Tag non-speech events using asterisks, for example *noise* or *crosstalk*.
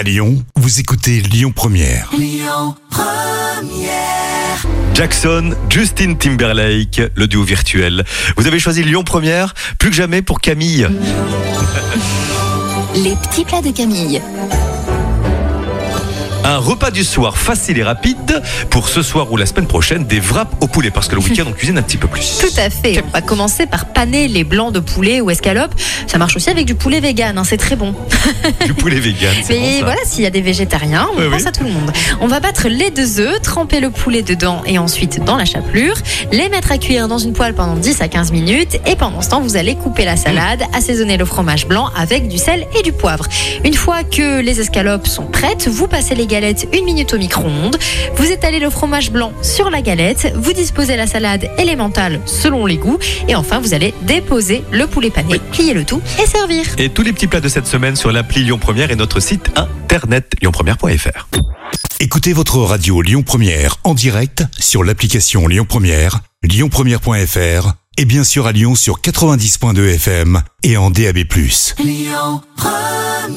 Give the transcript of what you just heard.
À Lyon, vous écoutez Lyon Première. Jackson, Justin Timberlake, le duo virtuel. Vous avez choisi Lyon Première, plus que jamais pour Camille. Les petits plats de Camille. Un repas du soir facile et rapide pour ce soir ou la semaine prochaine, des wraps au poulet, parce que le week-end on cuisine un petit peu plus. Tout à fait. On va commencer par paner les blancs de poulet ou escalope. Ça marche aussi avec du poulet vegan, hein, c'est très bon. *laughs* Du poulet vegan, Mais bon voilà, s'il y a des végétariens, on pense oui. à tout le monde. On va battre les deux œufs, tremper le poulet dedans et ensuite dans la chapelure, les mettre à cuire dans une poêle pendant 10 à 15 minutes et pendant ce temps, vous allez couper la salade, assaisonner le fromage blanc avec du sel et du poivre. Une fois que les escalopes sont prêtes, vous passez les galettes une minute au micro-ondes, vous étalez le fromage blanc sur la galette, vous disposez la salade élémentale selon les goûts et enfin vous allez déposer le poulet pané, plier le tout et servir. Et tous les petits plats de cette semaine sur l'appli Lyon Première et notre site internet lyonpremière.fr. Écoutez votre radio Lyon Première en direct sur l'application Lyon Première, lyonpremière.fr et bien sûr à Lyon sur 90.2 FM et en DAB+. Lyon Première